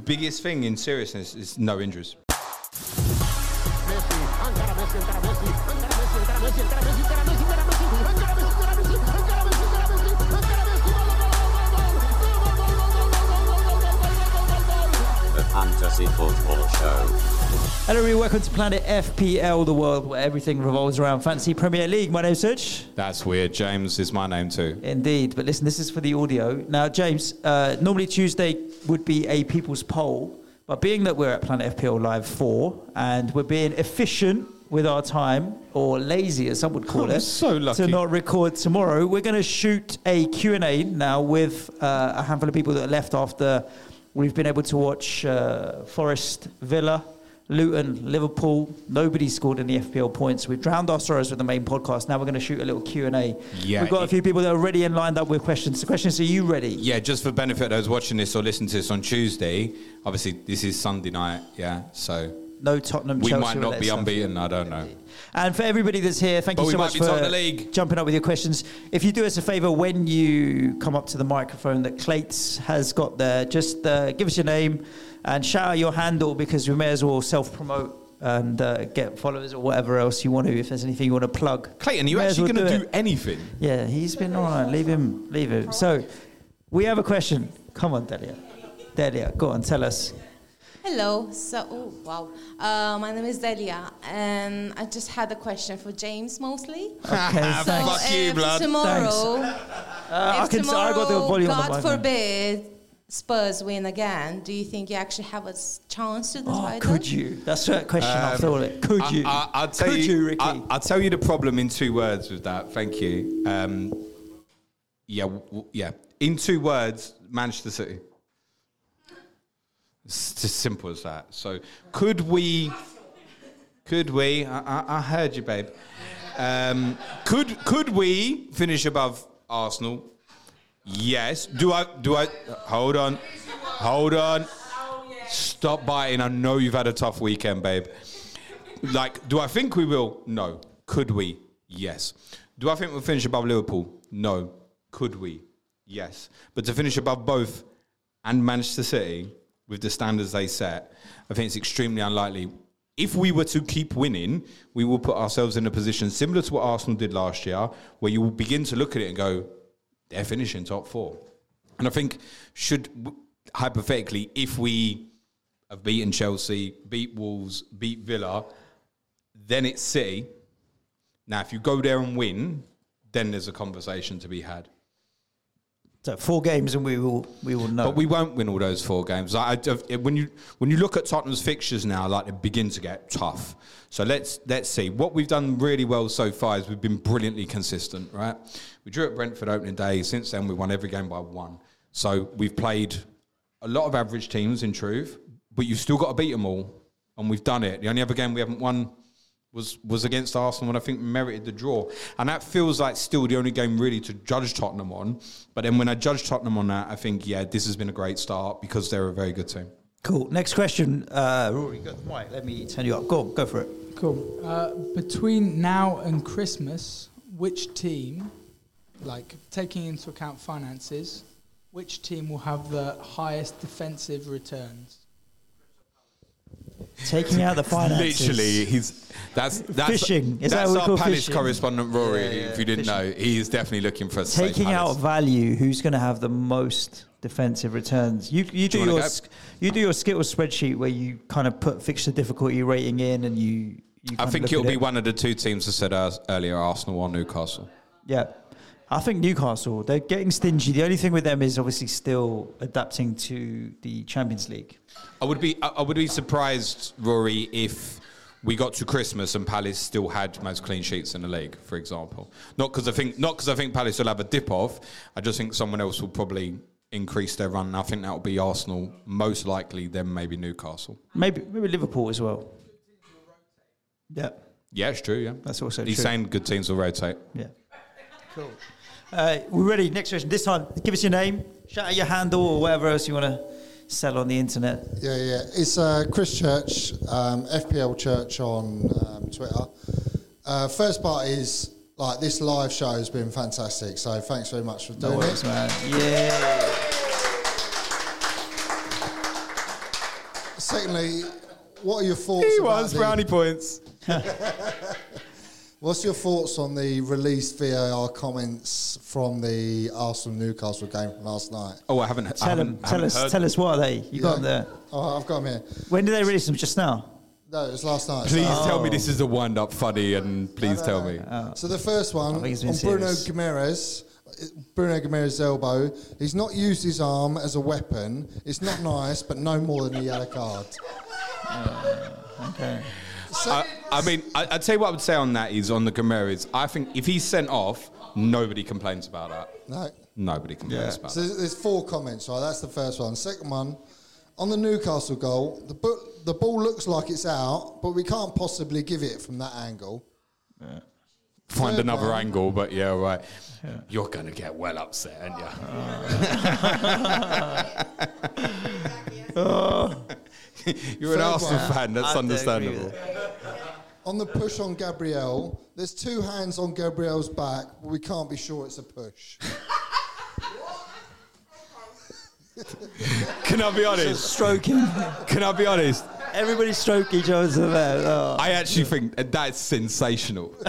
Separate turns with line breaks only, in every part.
biggest thing in seriousness is no injuries.
The Fantasy Football Show.
Hello, everyone. Welcome to Planet FPL, the world where everything revolves around Fantasy Premier League. My name's Suj.
That's weird. James is my name too.
Indeed. But listen, this is for the audio. Now, James, uh, normally Tuesday would be a people's poll, but being that we're at Planet FPL Live 4 and we're being efficient with our time, or lazy as some would call it,
so lucky.
to not record tomorrow, we're going to shoot a Q&A now with uh, a handful of people that left after we've been able to watch uh, Forest Villa, Luton, Liverpool. Nobody scored any FPL points. We've drowned our sorrows with the main podcast. Now we're going to shoot a little Q&A.
Yeah,
We've got a few people that are ready and lined up with questions. The questions, are you ready?
Yeah, just for benefit of those watching this or listening to this on Tuesday, obviously this is Sunday night, yeah, so
No Tottenham,
we
Chelsea
might not be unbeaten, I don't know.
And for everybody that's here, thank
But
you so much for
the
jumping up with your questions. If you do us a favour, when you come up to the microphone that Clayts has got there, just uh, give us your name and shout out your handle because we may as well self-promote and uh, get followers or whatever else you want to. If there's anything you want to plug,
Clayton, are you
May
actually
well
going to do
it.
anything?
Yeah, he's been all right. Leave him. Leave him. So, we have a question. Come on, Delia. Delia, go on, tell us.
Hello. So, oh, wow. Uh, my name is Delia, and I just had a question for James mostly.
Okay,
So.
Fuck you, blood.
tomorrow,
Uh, I
if
can.
tomorrow,
I got the volume on
God
the
forbid, Spurs win again, do you think you actually have a chance to the
Oh,
title?
could you? That's a question I thought it. Could you?
Um, I, I, I'll tell
Could
you,
you, Ricky?
I, I'll tell you the problem in two words with that. Thank you. Um, yeah, w- w- yeah. In two words, Manchester City. It's as simple as that. So, could we? Could we? I, I, I heard you, babe. Um, could could we finish above Arsenal? Yes. Do I? Do I? Hold on. Hold on. Stop biting. I know you've had a tough weekend, babe. Like, do I think we will? No. Could we? Yes. Do I think we'll finish above Liverpool? No. Could we? Yes. But to finish above both and Manchester City with the standards they set, I think it's extremely unlikely. If we were to keep winning, we will put ourselves in a position similar to what Arsenal did last year, where you will begin to look at it and go, they're finishing top four. And I think, should hypothetically, if we have beaten Chelsea, beat Wolves, beat Villa, then it's City. Now, if you go there and win, then there's a conversation to be had.
So four games and we will we will know.
But we won't win all those four games. Like, I, when you when you look at Tottenham's fixtures now, like they begin to get tough. So let's let's see. What we've done really well so far is we've been brilliantly consistent. Right? We drew at Brentford opening day. Since then, we won every game by one. So we've played a lot of average teams in truth, but you've still got to beat them all, and we've done it. The only other game we haven't won was was against Arsenal, and I think merited the draw. And that feels like still the only game really to judge Tottenham on. But then when I judge Tottenham on that, I think yeah, this has been a great start because they're a very good team.
cool. Next question, uh, Rory. Got the mic. Let me turn you up. Go on, go for it.
Cool. Uh, between now and Christmas, which team, like taking into account finances, which team will have the highest defensive returns?
Taking out the finances.
Literally, he's that's that's
Fishing. Is that
that's
what we
our
call
Palace
fishing?
correspondent Rory.
Yeah, yeah,
if you didn't
fishing.
know, he is definitely looking for a
taking out value. Who's going to have the most defensive returns? You you do,
you
your you do your Skittles spreadsheet where you kind of put fixture difficulty rating in, and you. you
I think it'll be
it.
one of the two teams I said uh, earlier, Arsenal or Newcastle.
Yeah. I think Newcastle, they're getting stingy. The only thing with them is obviously still adapting to the Champions League.
I would be I I would be surprised, Rory, if we got to Christmas and Palace still had most clean sheets in the league, for example. Not because I think not because I think Palace will have a dip off. I just think someone else will probably increase their run. I think that will be Arsenal, most likely, then maybe Newcastle.
Maybe maybe Liverpool as well. Yeah,
Yeah, it's true. Yeah,
that's also
He's
true.
saying good teams will rotate.
Yeah. Cool. Uh, we're ready. Next question. This time, give us your name, shout out your handle, or whatever else you want to sell on the internet.
Yeah, yeah. It's uh, Chris Church, um, FPL Church on um, Twitter. Uh, first part is like this live show has been fantastic. So thanks very much for doing
worries,
it,
man. Yeah.
Secondly, what are your thoughts? about the-
points.
What's your thoughts on the released VAR comments from the Arsenal Newcastle game from last night?
Oh, I haven't. I
Tell
haven't,
them. Tell
haven't
us.
heard
Tell us what are they? You got them there.
Oh, I've got them here.
When did they release them? Just now.
No, it was last night.
Please
So-
tell me this is a wind up funny, and please tell me. Oh.
So the first one on
think
Bruno
serious.
Guimarães, Bruno Guimarães's elbow. He's not used his arm as a weapon. It's not nice, but no more than a yellow card.
Oh, okay.
I, I mean, I, I'd say what I would say on that is on the Guimarães. I think if he's sent off, nobody complains about that.
No.
Nobody complains about
So
that.
there's there's four comments, right? That's the first one. Second one, on the Newcastle goal, the bu- the ball looks like it's out, but we can't possibly give it from that angle.
Find
Third
another
one.
angle, but yeah, right. You're gonna get well upset, aren't you? You're an
Third
Arsenal
one.
fan. That's
I
understandable.
On the push on Gabriel, there's two hands on Gabriel's back, but we can't be sure it's a push.
Can I be honest?
Stroking.
Can I be honest?
Everybody stroke each other's there. Oh.
I actually think that's sensational.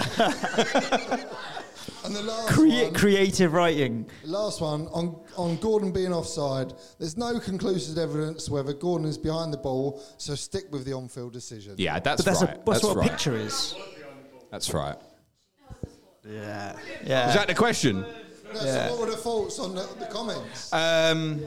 And the last
Crea-
one,
creative writing.
last one on, on Gordon being offside. There's no conclusive evidence whether Gordon is behind the ball, so stick with the on-field decision.
Yeah, that's,
But that's
right.
a, that's, what
right.
a picture is.
That's right.
Yeah. yeah.
Is that the question?
No, so what were the thoughts on the, the comments?
Um,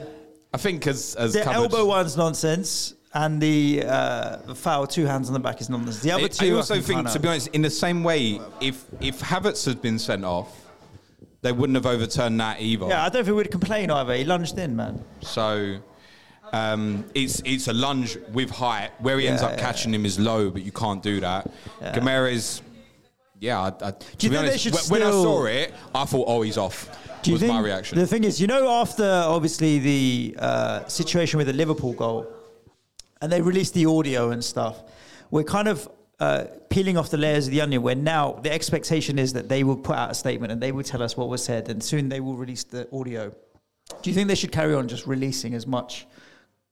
I think as as
The
covered-
elbow one's nonsense, and the, uh, foul, two hands on the back, is nonsense. The other
I-
two,
I also
can
think, to be honest, in the same way, if if Havertz had been sent off, they wouldn't have overturned that either.
Yeah, I don't think we'd complain either. He lunged in, man.
So um, it's it's a lunge with height. Where he ends up
yeah,
catching him is low, but you can't do that.
Yeah.
Guimarães, yeah. I, I, to
you
be
think they
honest,
should
wh- when I saw it, I thought, oh, he's off.
Do you
was
think,
my reaction.
The thing is, you know, after obviously the uh, situation with the Liverpool goal, and they released the audio and stuff, we're kind of uh, peeling off the layers of the onion. Where now the expectation is that they will put out a statement and they will tell us what was said, and soon they will release the audio. Do you think they should carry on just releasing as much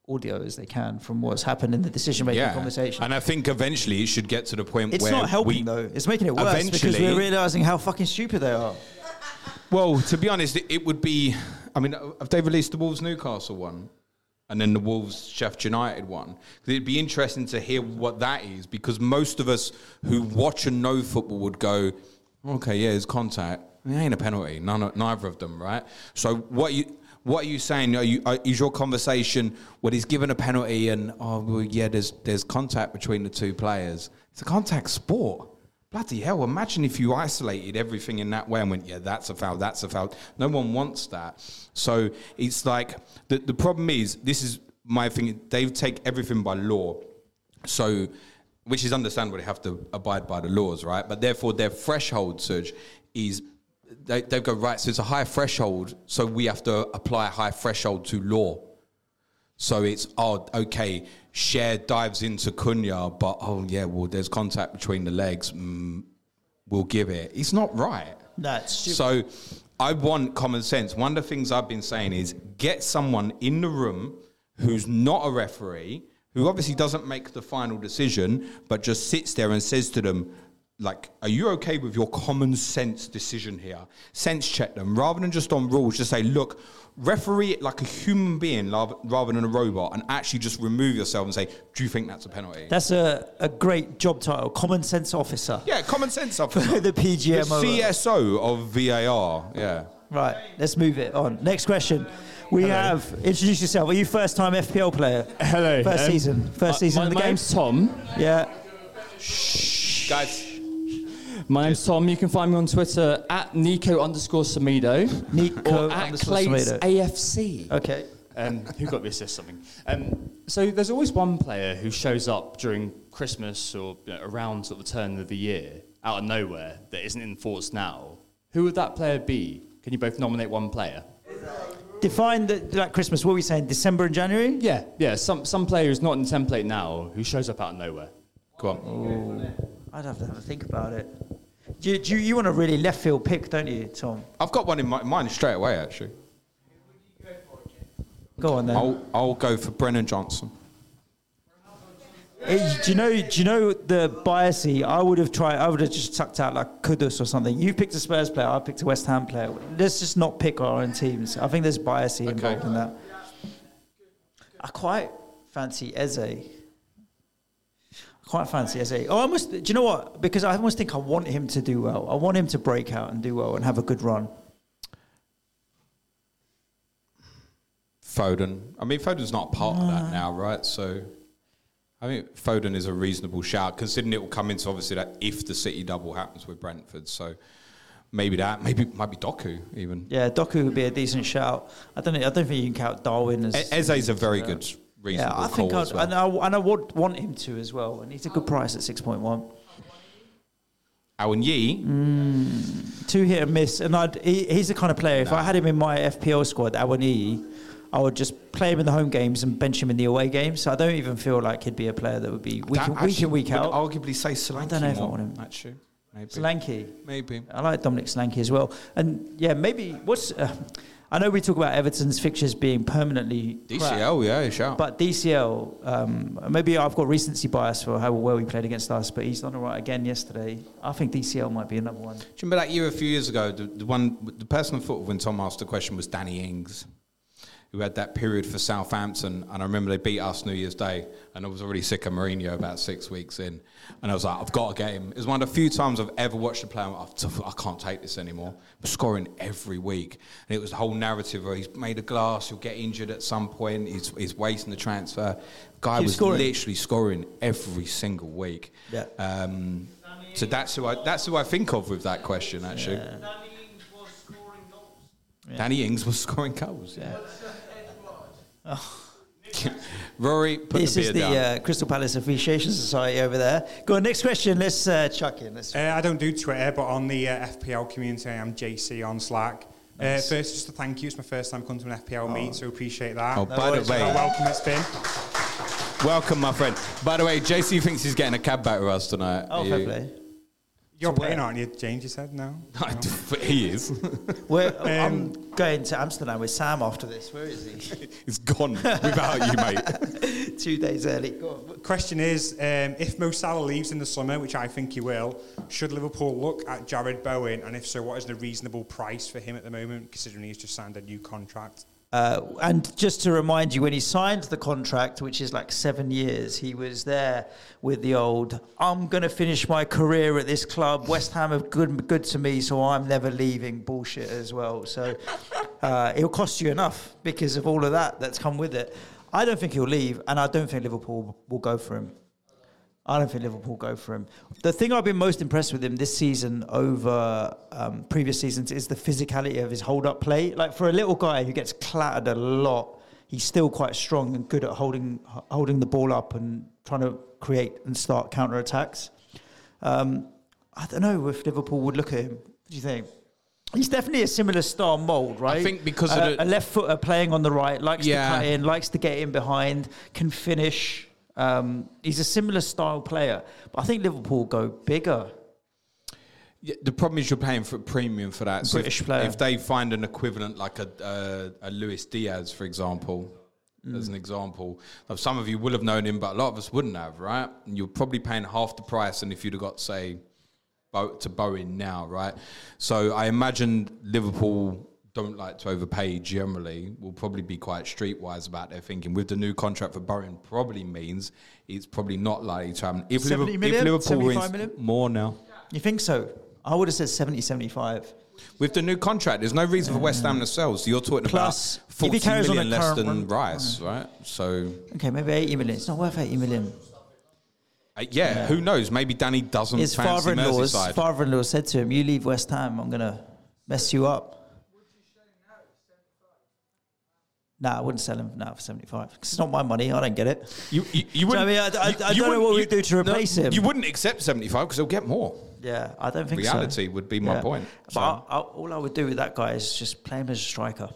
audio as they can from what's happened in the decision-making
yeah,
conversation?
and I think eventually it should get to the point
It's
where
not helping
we,
though. It's making it worse because we're realizing how fucking stupid they are.
Well, to be honest, it, it would be. I mean, have they released the Wolves Newcastle one, and then the Wolves Sheffield United one? It'd be interesting to hear what that is because most of us who watch and know football would go, "Okay, yeah, it's contact. It ain't a penalty. None, neither of them, right?" So what you. What are you saying? Are you, are, is your conversation when he's given a penalty and oh well, yeah, there's there's contact between the two players. It's a contact sport. Bloody hell, imagine if you isolated everything in that way and went, yeah, that's a foul, that's a foul. No one wants that. So it's like, the, the problem is, this is my thing, they take everything by law. So, which is understandable, they have to abide by the laws, right? But therefore, their threshold, Suj, is they, they go, right, so it's a high threshold, so we have to apply a high threshold to law. So it's oh okay, Cher dives into Cunha, but oh yeah, well there's contact between the legs. Mm, we'll give it. It's not right.
That's stupid.
So I want common sense. One of the things I've been saying is get someone in the room who's not a referee, who obviously doesn't make the final decision, but just sits there and says to them, like, are you okay with your common sense decision here? Sense check them rather than just on rules. Just say, look, referee it like a human being rather rather than a robot, and actually just remove yourself and say, do you think that's a penalty?
That's a, a great job title, common sense officer.
yeah, common sense officer.
the PGMO.
The CSO of VAR. Yeah.
Right, let's move it on. Next question. We have introduce yourself. Are you first time FPL player?
Hello.
First
um,
season. First
uh,
season
my,
of the
my
game.
name's Tom.
Yeah. Shh.
Guys,
My name's Tom. You can find me on Twitter at Nico underscore Samido.
Nico
or at
underscore
Clayts
Samido.
AFC.
Okay.
Um, who got me assist something? Um, so there's always one player who shows up during Christmas or you know, around sort of the turn of the year, out of nowhere, that isn't in thoughts now. Who would that player be? Can you both nominate one player?
Define the, like Christmas. What are we saying? December and January?
Yeah, yeah. Some some player who's not in the template now who shows up out of nowhere.
Go on.
I'd have to have a think about it. Do you, do you, you want a really left field pick, don't you, Tom?
I've got one in my, mind straight away, actually.
Go on then.
I'll, I'll go for Brennan Johnson.
Do you know? Do you know the biasy? I would have tried. I would have just tucked out like Kudus or something. You picked a Spurs player. I picked a West Ham player. Let's just not pick our own teams. I think there's biasy involved in that. I quite fancy Eze. Quite fancy Eze. Oh, I almost. Do you know what? Because I almost think I want him to do well. I want him to break out and do well and have a good run.
Foden. I mean, Foden's not part of that ah. now, right? So I think Foden is a reasonable shout, considering it will come into obviously that if the City double happens with Brentford. So maybe that, maybe might be Doku even.
Yeah, Doku would be a decent shout. I don't. know- I don't think you can count Darwin as.
Eze's a very good,
Yeah,
reasonable
I think I'd,
well.
and, I, and I would want him to as well. And he's a good price at six point one.
Owen Yee,
Two hit and miss, and I'd, he, he's the kind of player. If I had him in my FPL squad, Awani, I would just play him in the home games and bench him in the away games. So I don't even feel like he'd be a player that would be week,
That
in, week in week out.
arguably say Solanke
I don't know if I want him.
Actually, maybe.
Solanke.
Maybe.
I like Dominic Solanke as well. And yeah, maybe what's. Uh, I know we talk about Everton's fixtures being permanently crap,
DCL, yeah, shout.
But DCL, um, maybe I've got recency bias for how well he played against us, but he's done all right again yesterday. I think DCL might be another one.
Do you remember that year a few years ago? The, the one, the person on football when Tom asked the question was Danny Ings, who had that period for Southampton, and I remember they beat us New Year's Day, and I was already sick of Mourinho about six weeks in, and I was like, I've got a game. him. It was one of the few times I've ever watched a player. I've, I can't take this anymore. But scoring every week, and it was the whole narrative where he's made a glass, he'll get injured at some point, he's, he's wasting the transfer. Guy
Keep
was
scoring.
literally scoring every single week.
Yeah.
Um, so that's who I that's who I think of with that question actually. Danny Ings was scoring goals. Yeah. Rory, put
this
the
is the
down.
uh, Crystal Palace Appreciation Society over there. Go on, next question. Let's uh, chuck in. Let's
Uh, I don't do Twitter, but on the uh, FPL community, I'm JC on Slack.
Nice.
Uh, first, just a thank you. It's my first time coming to an FPL meet, so appreciate that.
Oh, by the way-
how welcome it's been.
Welcome, my friend. By the way, JC thinks he's getting a cab back with us tonight.
Oh,
Are
fair
you-
play.
You're
So
playing, aren't you, James? You said no.
But he is.
We're, I'm
Um,
going to Amsterdam with Sam after this. Where is he?
he's gone without you, mate.
Two days early. Go on.
Question is, um, if Mo Salah leaves in the summer, which I think he will, should Liverpool look at Jarrod Bowen? And if so, what is the reasonable price for him at the moment, considering he's just signed a new contract?
Uh, and just to remind you, when he signed the contract, which is like seven years, he was there with the old, I'm going to finish my career at this club. West Ham have good, good to me, so I'm never leaving bullshit as well. So uh, it'll cost you enough because of all of that that's come with it. I don't think he'll leave, and I don't think Liverpool will go for him. I don't think Liverpool go for him. The thing I've been most impressed with him this season over um, previous seasons is the physicality of his hold-up play. Like for a little guy who gets clattered a lot, he's still quite strong and good at holding holding the ball up and trying to create and start counter attacks. Um, I don't know if Liverpool would look at him. What do you think? He's definitely a similar star mould, right?
I think because of
a,
the-
a left footer playing on the right, likes
Yeah.
to cut in, likes to get in behind, can finish. Um, he's a similar style player, but I think Liverpool go bigger.
Yeah, the problem is you're paying for a premium for that. So
British
if,
player.
if they find an equivalent like a uh, a Luis Diaz, for example, as an example, some of you will have known him, but a lot of us wouldn't have, right? And you're probably paying half the price than if you'd have got say to Bowen now, right? So I imagine Liverpool don't like to overpay generally. Will probably be quite streetwise about their thinking. With the new contract for Bowen, probably means it's probably not likely to happen. If,
70
Liverpool,
million?
if Liverpool wins
million?
more now.
You think so? I would have said 70, 75.
With the new contract, there's no reason for West Ham to sell. So you're talking
Plus,
about
if he
40
carries on
less than
run-
Rice, right? So
Okay, maybe 80 million. It's not worth 80 million.
Uh, yeah, who knows? Maybe Danny doesn't
His
Merseyside.
father-in-law said to him, "You leave West Ham, I'm gonna mess you up." Nah, I wouldn't sell him now for seventy-five. 'Cause it's not my money. I don't get it.
You, you, you
Do you know what I
wouldn't.
mean, I, I, I don't know what we'd do to
no,
replace him.
You wouldn't accept 75 because he'll get more.
Yeah, I don't think so.
Reality would be my
Yeah.
point.
But
So-
I, I, all I would do with that guy is just play him as a striker.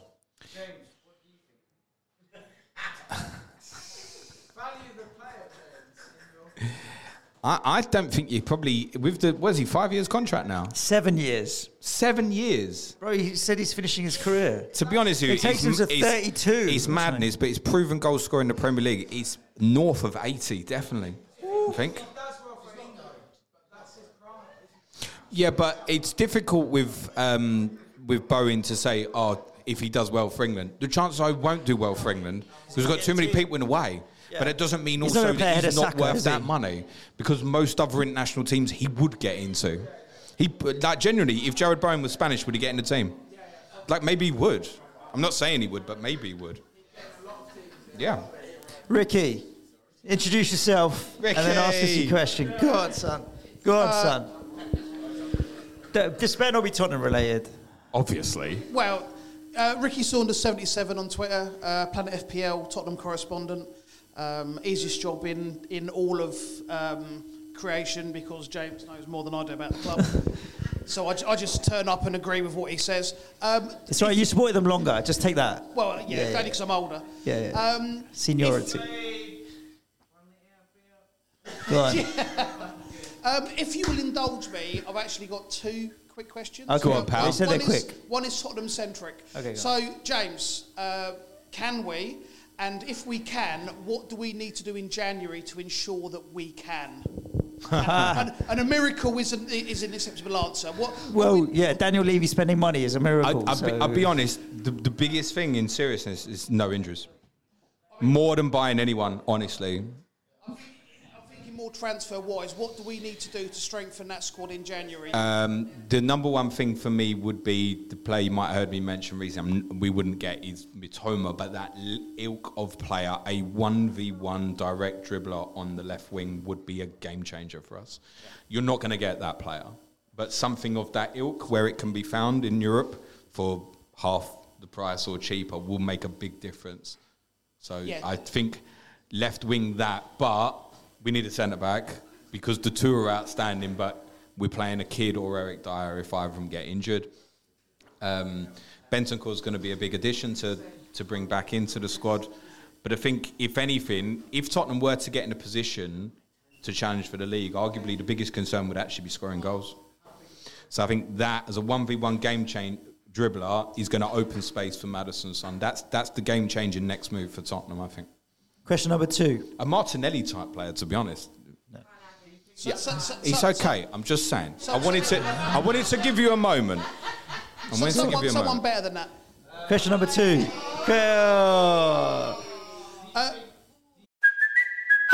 I, I don't think you probably with the what is he five years contract now?
Seven years.
Seven years.
Bro, he said he's finishing his career.
To be honest with you,
It takes
he's-
him to
he's-
32
It's
or
madness, but his proven goal scorer in the Premier League is north of 80, definitely. I think. Yeah, but it's difficult with um, with Bowen to say, oh, if he does well for England. The chances I won't do well for England because we've got too many people in the way. But it doesn't mean
He's
also
gonna
that he's not
Saka,
worth
is
that money because most other international teams he would get into. He like genuinely, if Jarrod Bowen was Spanish, would he get in the team? Like maybe he would. I'm not saying he would, but maybe he would. Yeah.
Ricky, introduce yourself and then ask us your question. Go on, son. Go on,
Uh,
son. This better not be Tottenham related.
Obviously.
Well, uh, Ricky Saunders, 77 on Twitter, uh, Planet FPL, Tottenham correspondent. Um, easiest job in, in all of um, creation because James knows more than I do about the club. so I, I just turn up and agree with what he says. Um,
It's all right, you supported them longer. Just take that.
well, yeah,
Yeah,
only because I'm older.
Yeah, yeah.
Um,
Seniority. Go on.
Um, if you will indulge me, I've actually got two quick questions.
Okay. Go on, pal.
One-
said
one
they're
is-
quick.
One is Tottenham centric.
Okay,
So, James, uh, can we, and if we can, what do we need to do in January to ensure that we can? and, and a miracle isn't is an acceptable answer. What?
Well, yeah, Daniel Levy spending money is a miracle.
I'll, be,
so-
I'll be honest. The, the biggest thing in seriousness is no injuries. More than buying anyone, honestly.
More transfer wise, what do we need to do to strengthen that squad in January?
Um, the number one thing for me would be the player you might have heard me mention recently. We wouldn't get is Mitoma, but that ilk of player, a one v one direct dribbler on the left wing, would be a game changer for us. You're not going to get that player, but something of that ilk where it can be found in Europe for half the price or cheaper will make a big difference. So
Yeah.
I think left wing that, but we need a centre back because the two are outstanding. But we're playing a kid or Eric Dier if either of them get injured. Um, is going to be a big addition to to bring back into the squad. But I think if anything, if Tottenham were to get in a position to challenge for the league, arguably the biggest concern would actually be scoring goals. So I think that as a one v one game chain dribbler is going to open space for Maddison's son. That's that's the game changing next move for Tottenham. I think
Question number two.
a Martinelli type player, to be honest.
So- so- so-
He's
so-
okay. I'm just saying.
so-
I wanted to. I wanted to give you a moment. I
So-
wanted to give
someone,
you a
someone
moment.
better than that.
Question number two. Go.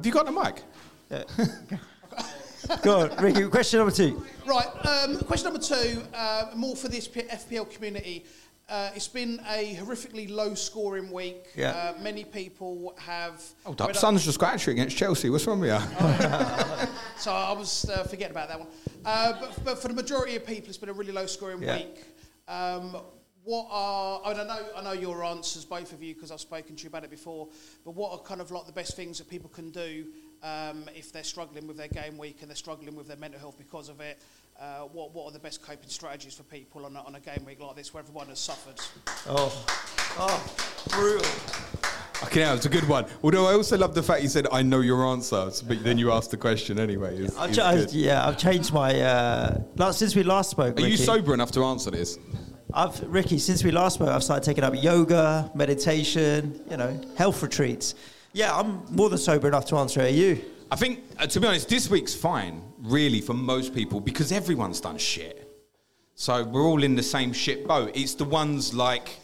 Have you got the mic? Yeah.
Go on, Ricky. Question number two.
Right. Um, question number two, uh, more for this P- FPL community. Uh, it's been a horrifically low-scoring week.
Yeah.
Uh, many people have.
Oh, up.
read
Sun's just got actually against Chelsea. What's wrong with you?
So I was uh, forgetting about that one. Uh, but, but for the majority of people, it's been a really low-scoring
Yeah.
week. Um, what are I, mean, I know I know your answers, both of you, because I've spoken to you about it before. But what are kind of like the best things that people can do um, if they're struggling with their game week and they're struggling with their mental health because of it? Uh, what what are the best coping strategies for people on a, on a game week like this where everyone has suffered?
Oh, oh, brutal.
Okay, yeah, it's a good one. Although I also love the fact you said, I know your answers," but then you asked the question anyway. It's,
I've,
it's
ch- I've- yeah, I've changed my. Uh, last, since we last spoke.
Are you sober enough to answer this?
I've Ricky. Since we last spoke, I've started taking up yoga, meditation. You know, health retreats. Yeah, I'm more than sober enough to answer. Are you?
I think, uh, to be honest, this week's fine, really, for most people, because everyone's done shit. So we're all in the same shit boat. It's the ones like,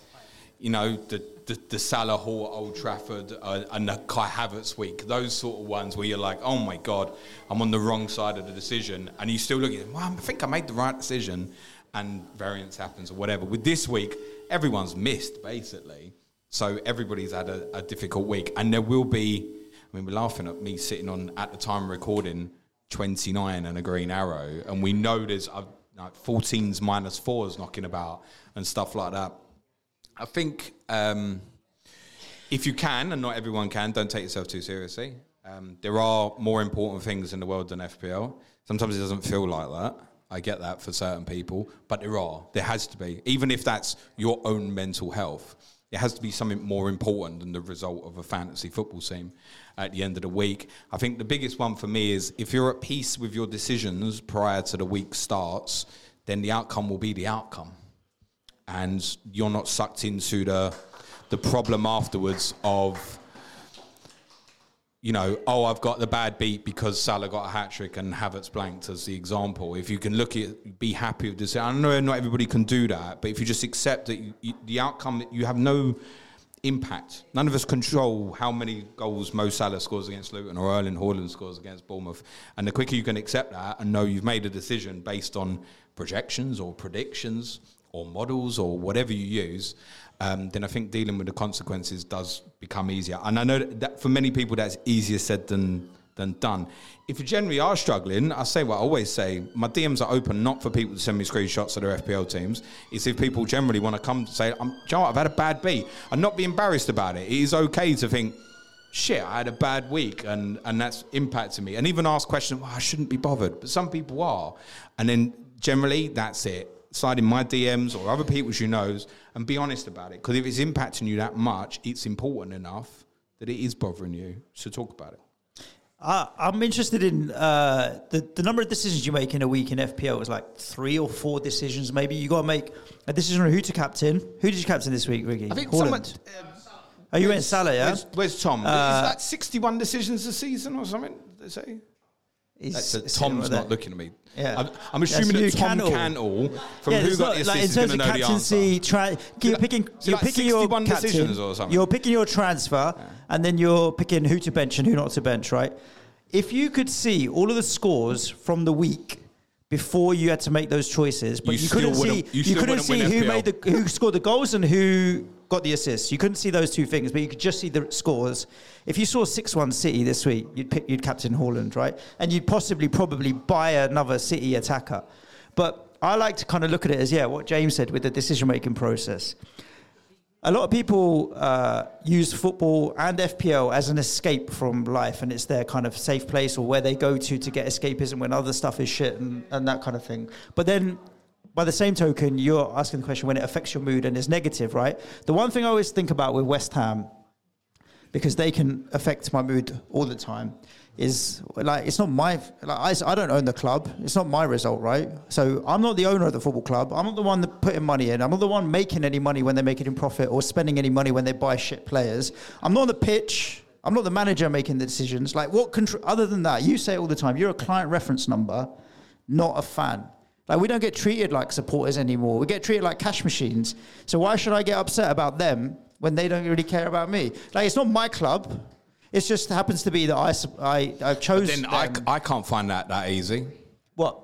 you know, the the, the Salah Hall Old Trafford uh, and the Kai Havertz week. Those sort of ones where you're like, oh my god, I'm on the wrong side of the decision, and you still look at it. Well, I think I made the right decision, and variance happens or whatever. With this week, everyone's missed basically. So everybody's had a, a difficult week, and there will be. I mean, we're laughing at me sitting on at the time of recording 29 and a green arrow, and we know there's uh, like 14s minus fours knocking about and stuff like that. I think um, if you can, and not everyone can, don't take yourself too seriously. Um, there are more important things in the world than FPL. Sometimes it doesn't feel like that. I get that for certain people, but there are. There has to be, even if that's your own mental health. It has to be something more important than the result of a fantasy football team at the end of the week. I think the biggest one for me is if you're at peace with your decisions prior to the week starts, then the outcome will be the outcome and you're not sucked into the the problem afterwards of you know, oh, I've got the bad beat because Salah got a hat trick and Havertz blanked as the example. If you can look at, be happy with this. I know not everybody can do that, but if you just accept that you, you, the outcome, you have no impact. None of us control how many goals Mo Salah scores against Luton or Erling Haaland scores against Bournemouth. And the quicker you can accept that and know you've made a decision based on projections or predictions or models or whatever you use, um, then I think dealing with the consequences does become easier. And I know that, for many people that's easier said than than done. If you generally are struggling, I say what I always say. My DMs are open not for people to send me screenshots of their FPL teams. It's if people generally want to come say, I'm, Joe, I've had a bad beat, and not be embarrassed about it. It is okay to think, shit, I had a bad week, and and that's impacted me. And even ask questions, well, I shouldn't be bothered, but some people are. And then generally, that's it. Slide in my DMs or other people's you knows, and be honest about it. Because if it's impacting you that much, it's important enough that it is bothering you. So talk about it.
Uh, I'm interested in uh, the the number of decisions you make in a week in FPL is like three or four decisions. Maybe you got to make a decision on who to captain. Who did you captain this week, Ricky?
I think
Haaland.
someone.
oh, you went Salah, yeah.
Where's, where's Tom?
Uh,
is that 61 decisions a season or something? They say.
He's
That's a, Tom's not looking at me.
Yeah.
I'm, I'm assuming
you,
that Tom
Cannell.
Cannell from
yeah,
Who Got
not,
the
like, in terms of
to know the answer.
captaincy, tra- you're picking,
it
you're
like
picking your
61
captain,
decisions or something?
You're picking your transfer, and then you're picking who to bench and who not to bench, right? If you could see all of the scores from the week before you had to make those choices, but
You
you, couldn't see
you
you, couldn't see who
FPL.
made the who scored the goals and who got the assists. You couldn't see those two things, but you could just see the scores. If you saw six one City this week, you'd pick you'd captain Haaland, right? And you'd possibly probably buy another City attacker. But I like to kind of look at it as yeah, what James said with the decision making process. A lot of people uh, use football and FPL as an escape from life, and it's their kind of safe place or where they go to to get escapism when other stuff is shit and, and that kind of thing. But then, by the same token, you're asking the question when it affects your mood and is negative, right? The one thing I always think about with West Ham, because they can affect my mood all the time, is like it's not my like I, I don't own the club. It's not my result, right? So I'm not the owner of the football club. I'm not the one that putting money in. I'm not the one making any money when they make it in profit or spending any money when they buy shit players. I'm not on the pitch. I'm not the manager making the decisions. Like what control? Other than that, you say it all the time. You're a client reference number, not a fan. Like we don't get treated like supporters anymore. We get treated like cash machines. So why should I get upset about them when they don't really care about me? Like it's not my club. It just happens to be that I I, I chose.
Then I,
them.
I can't find that that easy.
What?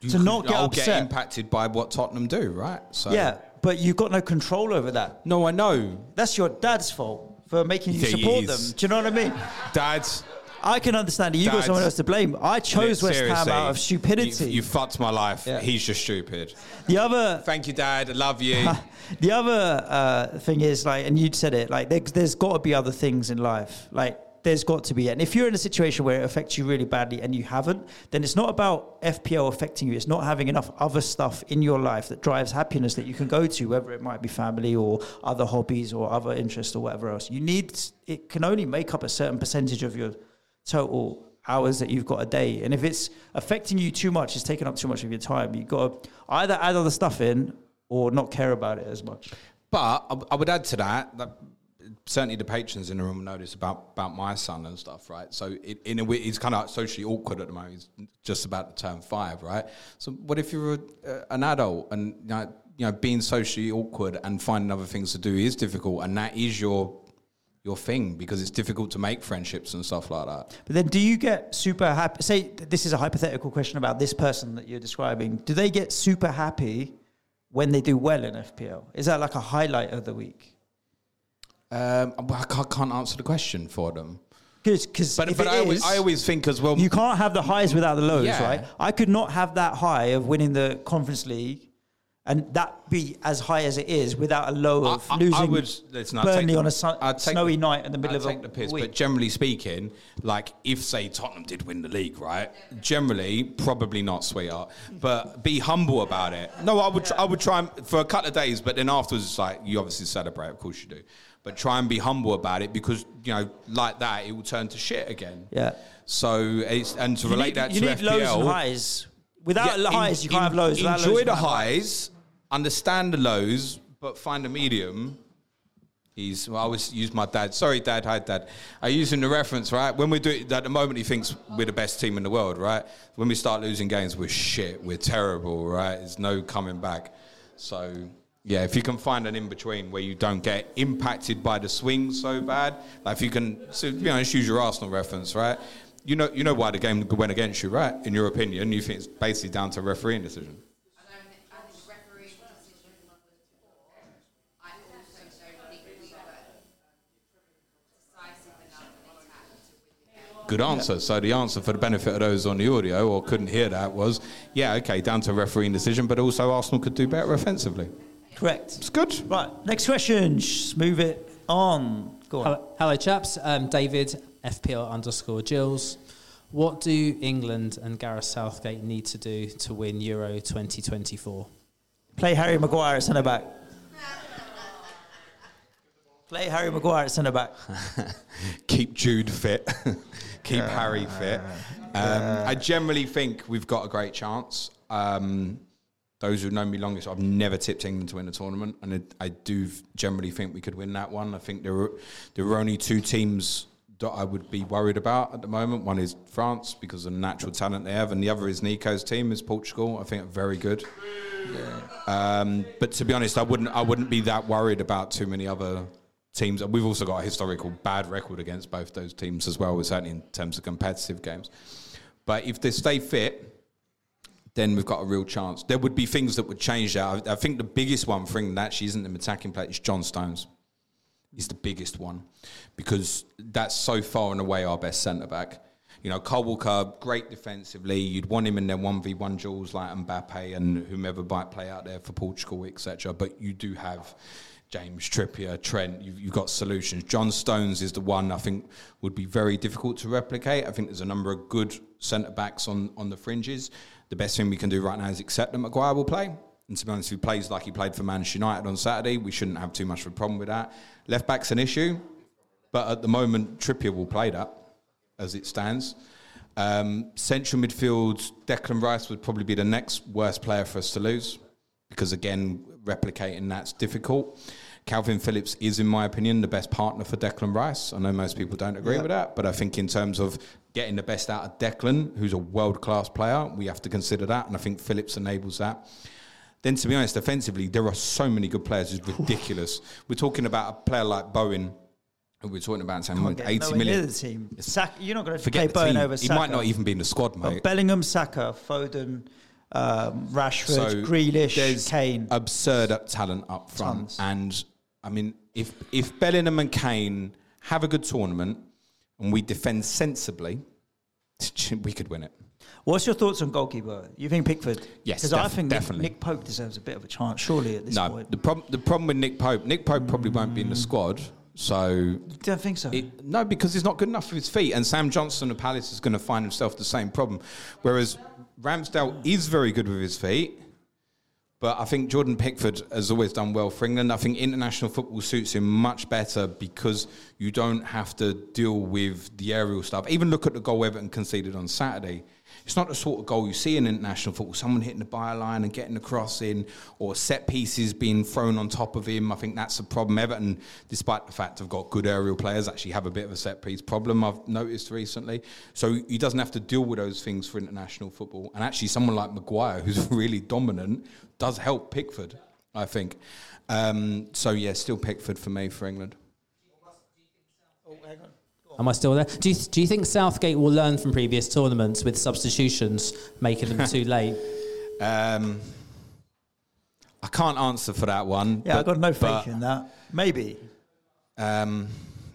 You
to not get
I'll
upset.
get impacted by what Tottenham do, right? So
Yeah, but you've got no control over that.
No, I know.
That's your dad's fault for making you
Yeah,
support them. Do you know what I mean?
Dads,
I can understand that you got
Dad,
someone else to blame. I chose West Ham out of stupidity.
You, you fucked my life. He's just stupid.
The other,
thank you, Dad. I love you.
the other uh, thing is like, and you said it, like there, there's got to be other things in life, like. There's got to be, and if you're in a situation where it affects you really badly and you haven't, then it's not about FPL affecting you. It's not having enough other stuff in your life that drives happiness that you can go to, whether it might be family or other hobbies or other interests or whatever else. You need it can only make up a certain percentage of your total hours that you've got a day. And if it's affecting you too much, it's taking up too much of your time, you've got to either add other stuff in or not care about it as much.
But I, would add to that that certainly the patrons in the room notice about about my son and stuff, right? So it, in a way, he's kind of socially awkward at the moment. He's just about to turn five, right? So what if you're a, an adult and you know, you know being socially awkward and finding other things to do is difficult, and that is your your thing because it's difficult to make friendships and stuff like that.
But then do you get super happy? Say this is a hypothetical question about this person that you're describing. Do they get super happy when they do well in FPL? Is that like a highlight of the week?
Um, I can't, answer the question for them.
Because
but, but I, always, I always think as well.
You can't have the highs without the lows,
Yeah.
right? I could not have that high of winning the Conference League and that be as high as it is without a low of
I- I
losing
would- listen, I'd
Burnley
take-
on a
take
snowy
the-
night in the middle
I'd
of
take
a
the piss,
week.
but generally speaking, like if say Tottenham did win the league, right? Generally, probably not, sweetheart. But be humble about it. No, I would tr- I would try for a couple of days, but then afterwards, it's like you obviously celebrate, of course you do. But try and be humble about it because you know, like that, it will turn to shit again.
Yeah.
So it's and to
You
relate
need-
that
you
to
need
FPL,
lows and highs. Without
yeah,
highs, you can't have lows. Without
Enjoy
lows,
the highs, understand the lows, but find a medium. He's. Well, I always use my dad. Sorry, dad. Hi, dad. I use him the reference, right? When we do it, at the moment, he thinks we're the best team in the world, right? When we start losing games, we're shit. We're terrible, right? There's no coming back. So. Yeah, if you can find an in between where you don't get impacted by the swings so bad, like if you can, so, you just use your Arsenal reference, right? You know, you know why the game went against you, right? In your opinion, you think it's basically down to refereeing decision. Good answer. So the answer for the benefit of those on the audio or couldn't hear that was, yeah, okay, down to refereeing decision, but also Arsenal could do better offensively.
Correct.
It's good.
Right. Next question. Shh, move it on. Go on.
Hello, hello chaps. Um, David, FPL underscore Jills. What do England and Gareth Southgate need to do to win Euro 2024?
Play Harry Maguire at centre back. Play Harry Maguire at centre back.
Keep Jude fit. Keep Harry fit. Um, I generally think we've got a great chance. Um, those who know me longest, I've never tipped England to win a tournament, and it, I do generally think we could win that one. I think there are, there are only two teams that I would be worried about at the moment. One is France because of the natural talent they have, and the other is Nico's team, is Portugal. I think very good. Um, but to be honest, I wouldn't I wouldn't be that worried about too many other teams. We've also got a historical bad record against both those teams as well, certainly in terms of competitive games. But if they stay fit, then we've got a real chance. There would be things that would change that. I, I think the biggest one for England actually isn't the attacking player it's John Stones. Is the biggest one because that's so far and away our best centre back. You know, Kyle Walker, great defensively. You'd want him in their one v one duels like Mbappe and whomever might play out there for Portugal, etc. But you do have James Trippier, Trent. You've, you've got solutions. John Stones is the one I think would be very difficult to replicate. I think there's a number of good centre backs on on the fringes. The best thing we can do right now is accept that Maguire will play. And to be honest, if he plays like he played for Manchester United on Saturday, we shouldn't have too much of a problem with that. Left back's an issue, but at the moment, Trippier will play that as it stands. Um, central midfield, Declan Rice would probably be the next worst player for us to lose because, again, replicating that's difficult. Kalvin Phillips is, in my opinion, the best partner for Declan Rice. I know most people don't agree
Yeah.
with that, but I think in terms of getting the best out of Declan, who's a world class player, we have to consider that, and I think Phillips enables that. Then, to be honest, offensively, there are so many good players. It's ridiculous. We're talking about a player like Bowen, who we're talking about saying
Can't get
80
nowhere
million.
the team. Saka, you're not going to
Forget
play Bowen
team.
over
He might not even be in the squad,
But
mate.
Bellingham, Saka, Foden, um, Rashford,
So
Grealish,
there's
Kane.
absurd up talent up front, and I mean, if if Bellingham and Kane have a good tournament, and we defend sensibly, we could win it.
What's your thoughts on goalkeeper? You think Pickford?
Yes,
because I think
definitely.
Nick Pope deserves a bit of a chance, surely at this
no,
point.
the problem the problem with Nick Pope, Nick Pope probably won't be in the squad. So
don't think so.
It, no, because he's not good enough for his feet, and Sam Johnstone of Palace is going to find himself the same problem. Whereas Ramsdale is very good with his feet, but I think Jordan Pickford has always done well for England. I think international football suits him much better because you don't have to deal with the aerial stuff. Even look at the goal Everton conceded on Saturday. It's not the sort of goal you see in international football. Someone hitting the byline and getting the cross in, or set pieces being thrown on top of him. I think that's a problem. Everton, despite the fact they've got good aerial players, actually have a bit of a set piece problem. I've noticed recently. So he doesn't have to deal with those things for international football. And actually, someone like Maguire, who's really dominant, does help Pickford. I think. Um, so yeah, still Pickford for me for England.
Am I still there? Do you, do you think Southgate will learn from previous tournaments with substitutions making them too late?
Um, I can't answer for that one.
yeah, I've got no faith
but,
in that. Maybe.
Um,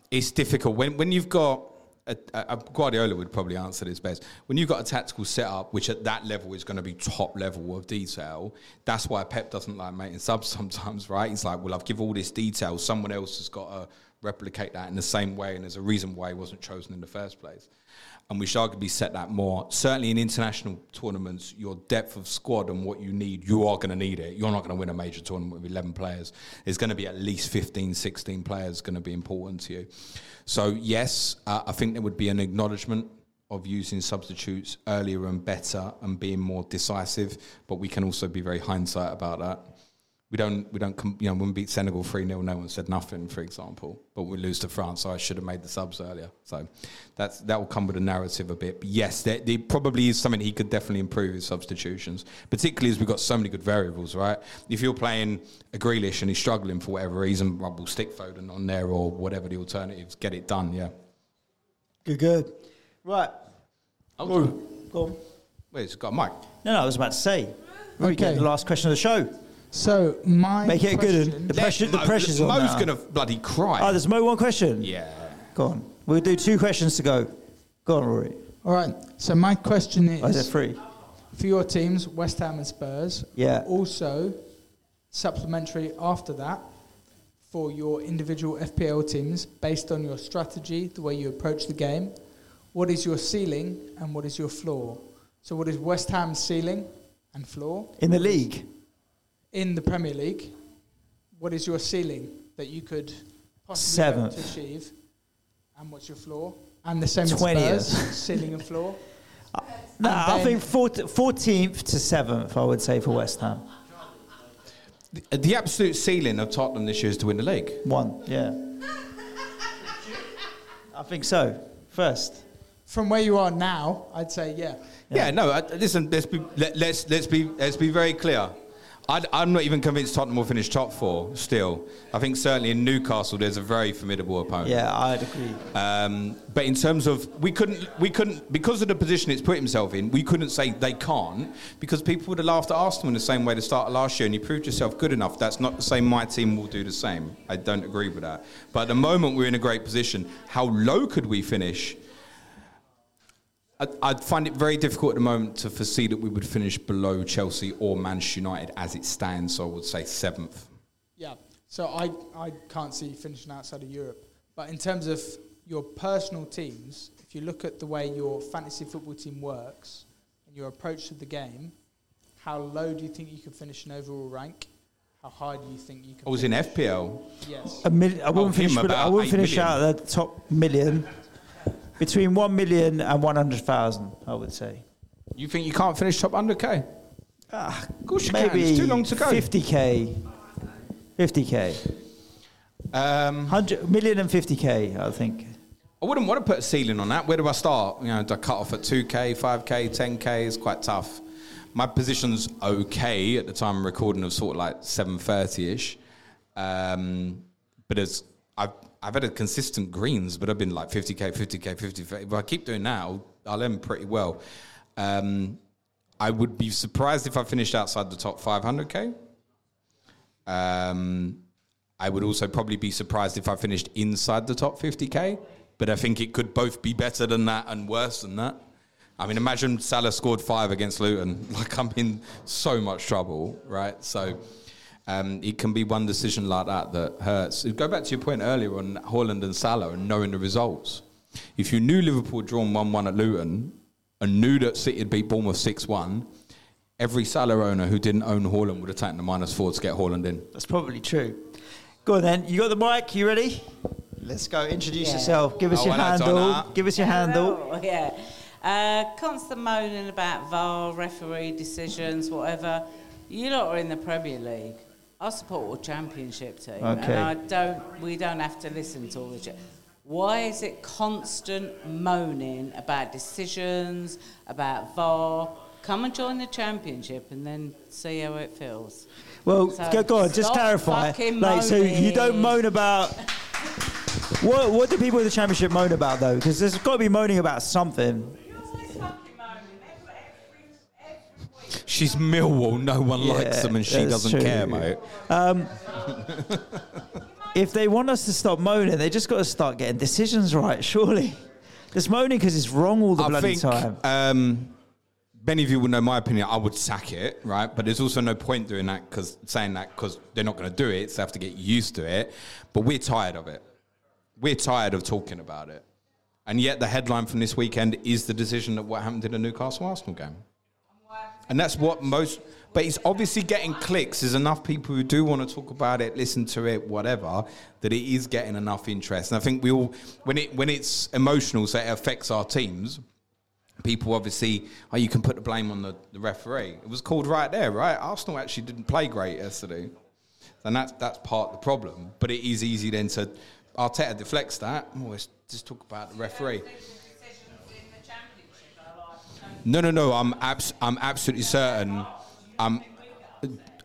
it's difficult when when you've got. A, a, Guardiola would probably answer this best. When you've got a tactical setup, which at that level is going to be top level of detail, that's why Pep doesn't like making subs sometimes, right? He's like, well, I've give all this detail, someone else has got to replicate that in the same way, and there's a reason why he wasn't chosen in the first place. And we should arguably set that more. Certainly in international tournaments, your depth of squad and what you need, you are going to need it. You're not going to win a major tournament with 11 players. There's going to be at least 15, 16 players going to be important to you. So, yes, uh, I think there would be an acknowledgement of using substitutes earlier and better and being more decisive, but we can also be very hindsight about that. We don't, we don't, you know, when we beat Senegal 3 0, no one said nothing, for example. But we lose to France, so I should have made the subs earlier. So that's, that will come with a narrative a bit. But yes, there, there probably is something he could definitely improve his substitutions, particularly as we've got so many good variables, right? If you're playing a Grealish and he's struggling for whatever reason, well, we'll stick Foden on there or whatever the alternatives, get it done, yeah.
Good, good. Right.
Oh,
Go on. Go on.
Wait, it's got a mic.
No, no, I was about to say.
Okay.
the last question of the show.
So my
Make it a good
question-
one. The pressure, the
Mo-
pressure's on
Mo's
now.
going to bloody cry.
Oh, there's Mo one question.
Yeah.
Go on. We'll do two questions to go. Go on, Rory.
All right. So my question is:
Oh, is it three?
for your teams, West Ham and Spurs?
Yeah.
Also, supplementary after that for your individual FPL teams, based on your strategy, the way you approach the game. What is your ceiling and what is your floor? So, what is West Ham's ceiling and floor
In the league.
In the Premier League? What is your ceiling that you could possibly
Seventh.
to achieve? And what's your floor? And the same with
20th.
Spurs, ceiling and floor.
No,
And
I think 14th to 7th, I would say, for West Ham.
The, the absolute ceiling of Tottenham this year is to win the league.
One, yeah. I think so. First.
From where you are now, I'd say yeah.
Yeah, no. I, listen, let's be let, let's let's be let's be very clear. I I'm not even convinced Tottenham will finish top four. Still, I think certainly in Newcastle there's a very formidable opponent.
Yeah, I'd agree.
Um, but in terms of we couldn't we couldn't because of the position it's put himself in, we couldn't say they can't because people would have laughed at Arsenal in the same way to start last year, and you proved yourself good enough. That's not to say my team will do the same. I don't agree with that. But at the moment we're in a great position. How low could we finish? I'd, I'd find it very difficult at the moment to foresee that we would finish below Chelsea or Manchester United as it stands. So I would say seventh.
Yeah. So I, I can't see you finishing outside of Europe. But in terms of your personal teams, if you look at the way your fantasy football team works and your approach to the game, how low do you think you could finish in overall rank? How high do you think you could
I was in? FPL.
Yes.
A mil- I
Oh,
wouldn't finish,
him
I wouldn't finish
million.
out at the top million. Between 1 million and 100,000, I would say.
You think you can't finish top 100k?
Ah,
of course you can. It's too long to go.
50k. 50k.
Um,
100 million and 50k, I think.
I wouldn't want to put a ceiling on that. Where do I start? You know, do I cut off at 2k, 5k, 10k? It's quite tough. My position's okay at the time of recording of sort of like 730-ish. Um, but as I've, I've had a consistent greens, but I've been like 50k, 50k, 50k. If I keep doing that, I'll, I'll end pretty well. Um, I would be surprised if I finished outside the top 500k. Um, I would also probably be surprised if I finished inside the top 50k. but I think it could both be better than that and worse than that. I mean, imagine Salah scored five against Luton. Like, I'm in so much trouble, right? So, um, it can be one decision like that that hurts. Go back to your point earlier on Haaland and Salah and knowing the results. If you knew Liverpool had drawn 1 1 at Luton and knew that City had beat Bournemouth 6 1, every Salah owner who didn't own Haaland would have taken the minus four to get Haaland in.
That's probably true. Go on then. You got the mic. You ready? Let's go. Introduce
Yeah.
yourself. Give us
Oh,
your
hello,
handle. Give us your handle.
Yeah. Uh, constant moaning about VAR, referee decisions, whatever. You lot are in the Premier League. I support a championship team,
Okay.
and I don't. We don't have to listen to all the. Ch- Why is it constant moaning about decisions, about VAR? Come and join the championship, and then see how it feels.
Well,
So
go, go on. Just clarify. Like, so you don't moan about. What What do people in the championship moan about though? Because there's got to be moaning about something.
She's Millwall. No one likes them and she doesn't
true.
care, mate.
Um, if they want us to stop moaning, they just got to start getting decisions right. Surely, just moaning because it's wrong all the
I
bloody
think
time.
um, many of you will know my opinion. I would sack it, right? But there's also no point doing that because saying that because they're not going to do it. So they have to get used to it. But we're tired of it. We're tired of talking about it. And yet the headline from this weekend is the decision of what happened in the Newcastle Arsenal game. And that's what most. But it's obviously getting clicks. There's enough people who do want to talk about it, listen to it, whatever, that it is getting enough interest. And I think we all, when it when it's emotional, so it affects our teams. People obviously, oh, you can put the blame on the, the referee. It was called right there, right? Arsenal actually didn't play great yesterday, and that's that's part of the problem. But it is easy then to Arteta deflects that. Oh, let's just talk about the referee. No, no, no. I'm abs- I'm absolutely certain. I'm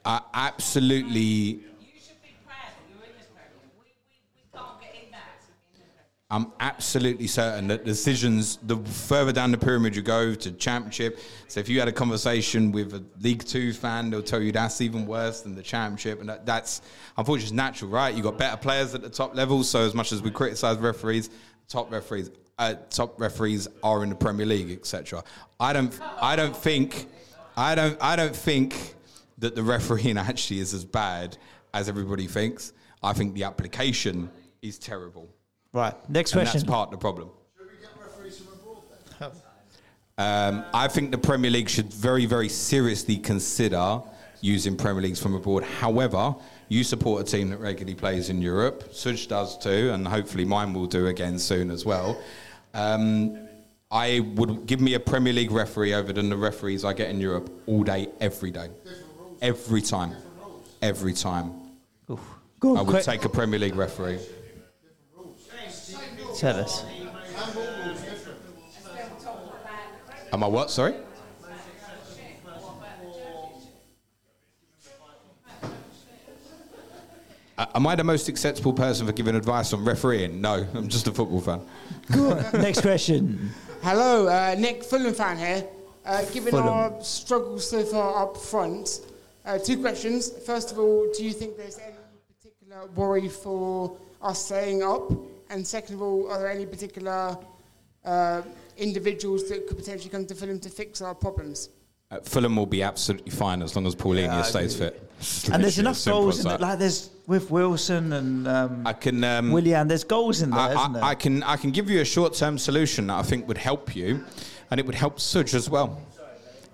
I absolutely. I'm absolutely certain that decisions, the further down the pyramid you go to championship, so if you had a conversation with a League Two fan, they'll tell you that's even worse than the championship, and that, that's unfortunately it's natural, right? You've got better players at the top level, so as much as we criticise referees, top referees, uh, top referees are in the Premier League, etc. I don't, I don't think, I don't, I don't think that the refereeing actually is as bad as everybody thinks. I think the application is terrible.
Right. Next
And
question.
that's part of the problem. Should we get referees from abroad then? um, I think the Premier League should very, very seriously consider using Premier Leagues from abroad. However, you support a team that regularly plays in Europe. Suj does too, and hopefully mine will do again soon as well. Um, I would give me a Premier League referee over than the referees I get in Europe all day, every day, every time, every time.
Go on,
I would
quick.
take a Premier League referee.
Tell us.
Am I what? Sorry. Am I the most acceptable person for giving advice on refereeing? No, I'm just a football fan.
Good. Next question.
Hello, uh, Nick Fulham fan here. Uh, given
Fulham.
our struggles so far up front, uh, two questions. First of all, do you think there's any particular worry for us staying up? And second of all, are there any particular uh, individuals that could potentially come to Fulham to fix our problems?
Uh, Fulham will be absolutely fine as long as Palhinha
Yeah,
stays fit.
And there's enough goals in it. Like there's with Wilson and um,
I can um,
Willian. There's goals in there,
I,
there?
I, can I can give you a short term solution that I think would help you, and it would help Suj as well.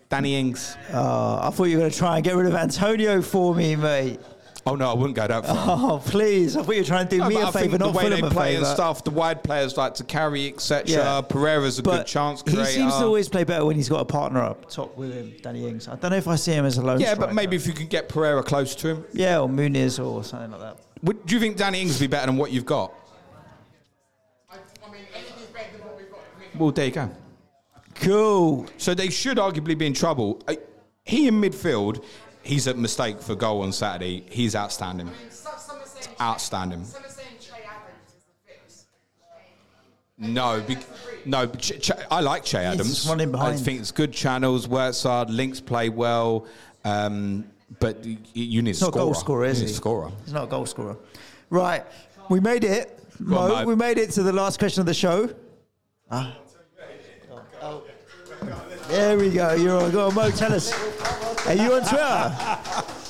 Danny Ings.
Oh, I thought you were going to try and get rid of Antonio for me, mate.
Oh no, I wouldn't go that far.
Oh, please. I thought you were trying to do
No,
me a favour,
the way
Fulham
they play and stuff, the wide players like to carry, etc.
Yeah.
Pereira's a
But
good chance
He seems to always play better when he's got a partner up top with him, Danny Ings. I don't know if I see him as a lone
yeah,
striker.
but maybe if you can get Pereira close to him.
Yeah, or Muniz or something like that.
Would, do you think Danny Ings would be better than what you've got? Well, there you go.
Cool.
So they should arguably be in trouble. Uh, He in midfield, he's a mistake for goal on Saturday. He's outstanding. Outstanding. No, be, no. but Ch- Ch- I like Che Adams.
just running behind.
I think it's good channels, works hard, links play well. Um, but you need
He's
a
not a goal scorer, is he?
need a scorer.
He's not a goal scorer. Right, we made it
Go on,
Mo,
Mo.
we made it to the last question of the show. Ah. There we go. You're on. Go on, Mo. Tell us. Are you on Twitter?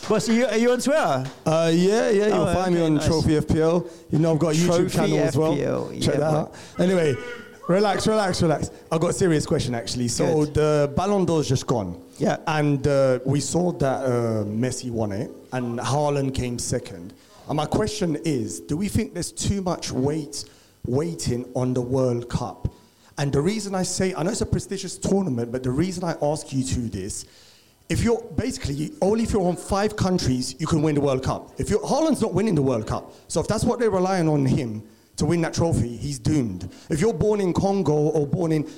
Boss, are you, are you on Twitter?
Uh, yeah, yeah, you'll
Oh,
find me on
nice.
Trophy FPL. You know, I've got a YouTube
Trophy
channel as well.
FPL,
Check
yeah,
that out. Anyway, relax, relax, relax. I've got a serious question actually. So the Ballon d'Or's just gone.
Yeah.
And uh, we saw that uh, Messi won it and Haaland came second. And my question is, do we think there's too much weight waiting on the World Cup? And the reason I say, I know it's a prestigious tournament, but the reason I ask you to this, if you're basically only if you're on five countries, you can win the World Cup. If you're Haaland's not winning the World Cup, so if that's what they're relying on him to win that trophy, he's doomed. If you're born in Congo or born in,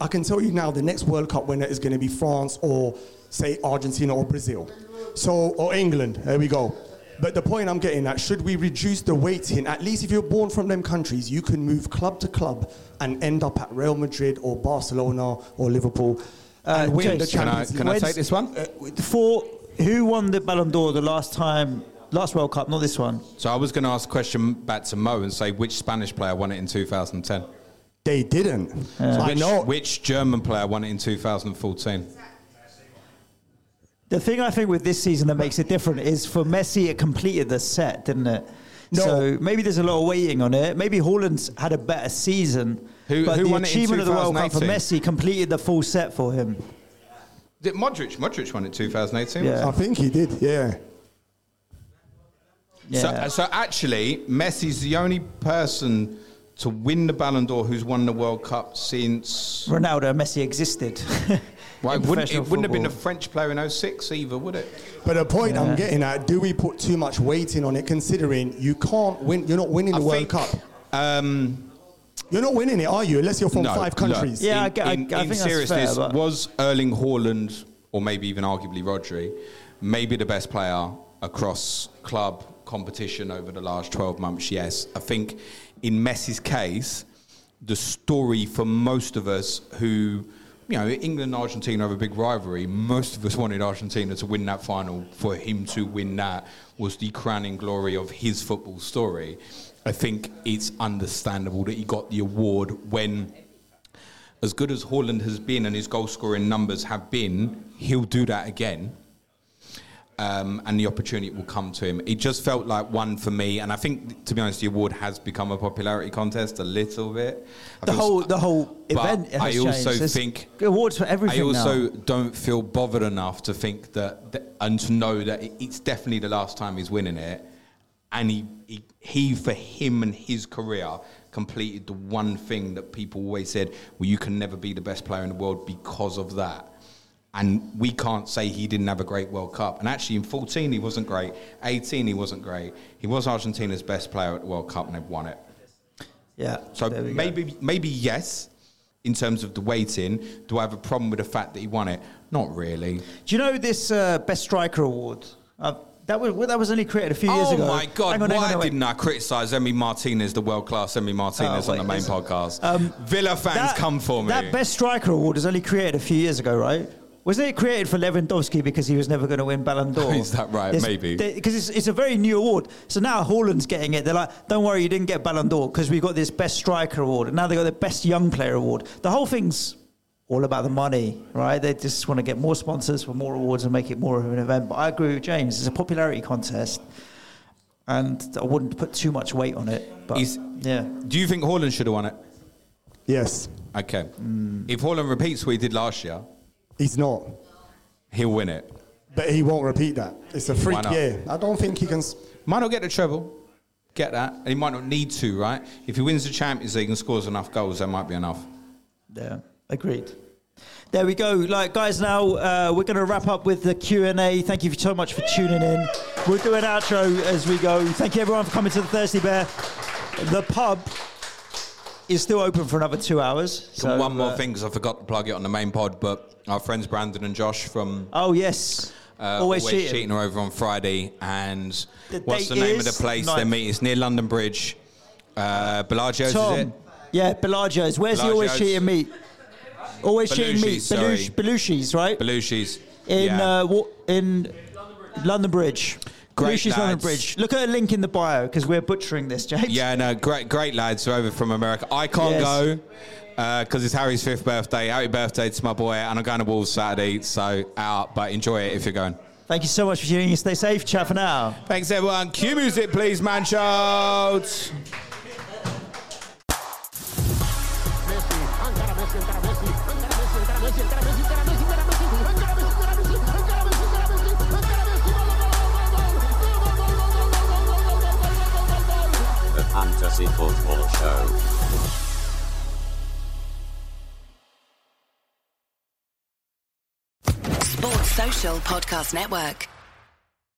I can tell you now, the next World Cup winner is going to be France or say Argentina or Brazil, so or England. There we go. But the point I'm getting at, should we reduce the weighting? At least if you're born from them countries, you can move club to club and end up at Real Madrid or Barcelona or Liverpool and win the
James,
Champions League.
when's-
this one?
Uh, for who won the Ballon d'Or the last time, last World Cup, not this one?
So I was going to ask a question back to Mo and say which Spanish player won it in 2010?
They didn't.
So
I
which,
know.
Which German player won it in 2014?
The thing I think with this season that makes it different is for Messi, it completed the set, didn't it?
No.
So maybe there's a lot of waiting on it. Maybe Haaland's had a better season.
Who-
but
who
the
won it in
achievement of the World Cup for Messi completed the full set for him.
Did Modric? Modric won it 2018.
Yeah.
I think he did, yeah. Yeah.
So, so actually, Messi's the only person to win the Ballon d'Or who's won the World Cup since.
Ronaldo and Messi existed.
Well, it wouldn't, it wouldn't have been a. French player in 06 either, would it?
But the point
Yeah.
I'm getting at, do we put too much weighting on it considering you can't win, you're not winning the
I
World
think,
Cup?
Um,
You're not winning it, are you? Unless you're from
no,
five countries.
look, in, in, in seriousness, was Erling Haaland, or maybe even arguably Rodri, maybe the best player across club competition over the last 12 months? Yes. I think in Messi's case, the story for most of us who, you know, England and Argentina have a big rivalry. Most of us wanted Argentina to win that final. For him to win that was the crowning glory of his football story. I think it's understandable that he got the award when, as good as Haaland has been and his goal scoring numbers have been, he'll do that again. Um, and the opportunity will come to him. It just felt like one for me, and I think, to be honest, the award has become a popularity contest a little bit. I
The whole the whole event has
I also
changed. There's
think
awards for everything
I also
now.
don't feel bothered enough to think that, that and to know that it- it's definitely the last time he's winning it, and he, he he for him and his career completed the one thing that people always said, well, you can never be the best player in the world because of that. And we can't say he didn't have a great World Cup. And actually, in 14, he wasn't great. 18, he wasn't great. He was Argentina's best player at the World Cup, and they've won it.
Yeah.
So
we go.
maybe, maybe yes, in terms of the weighting. Do I have a problem with the fact that he won it? Not really.
Do you know this uh, Best Striker Award? Uh, that was well, that was only created a few years
oh
ago.
Oh my God!
On,
why
on,
didn't I criticise Emi Martinez, the world-class Emi Martinez,
Oh,
on the main podcast?
Um,
Villa fans,
that-
come for me.
That Best Striker Award was only created a few years ago, right? Wasn't it created for Lewandowski because he was never going to win Ballon d'Or?
Is that right? Maybe.
Because it's, it's a very new award. So now Haaland's getting it. They're like, don't worry, you didn't get Ballon d'Or because we got this Best Striker Award. And now they got the Best Young Player Award. The whole thing's all about the money, right? They just want to get more sponsors for more awards and make it more of an event. But I agree with James. It's a popularity contest. And I wouldn't put too much weight on it. But
Is-
yeah.
Do you think Haaland should have won it?
Yes.
Okay.
Mm.
If Haaland repeats what he did last year,
He's not.
he'll win it.
But he won't repeat that. It's a freak
Why
year. I don't think he can. s-
Might not get the treble. Get that. And he might not need to, right? If he wins the Champions League and scores enough goals, that might be enough.
Yeah, agreed. There we go. Like guys, now uh, we're going to wrap up with the Q and A. Thank you so much for tuning in. We'll do an outro as we go. Thank you everyone for coming to the Thirsty Bear. The pub is still open for another two hours. So,
one more
uh,
thing, because I forgot to plug it on the main pod, but our friends Brandon and Josh from
Oh yes.
uh,
Always Cheating.
are over on Friday. And
The
what's the name of the place they meet? It's near London Bridge. Uh, Bellagio's, is it?
Tom. Yeah, Bellagio's. Where's the always cheating meat? Always.
Belushi's, sorry.
Belush, Belushi's, right?
Belushi's.
In
yeah.
uh, wa- in London Bridge.
Great
Lucius London
lads.
Bridge. Look at a link in the bio because we're butchering this, James.
Yeah, no, great, great lads are over from America. I can't
Yes.
go because it's Harry's fifth birthday. Happy birthday to my boy, and I'm going to Wolves Saturday, so out. But enjoy it if you're going.
Thank you so much for tuning in. Stay safe. Chat for now.
Thanks, everyone. Cue music, please, man. Shout.
Fantasy Football Show.
Sports Social Podcast Network.